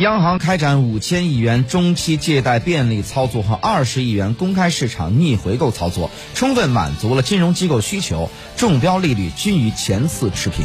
央行开展五千亿元中期借贷便利操作和二十亿元公开市场逆回购操作充分满足了金融机构需求中标利率均与前次持平。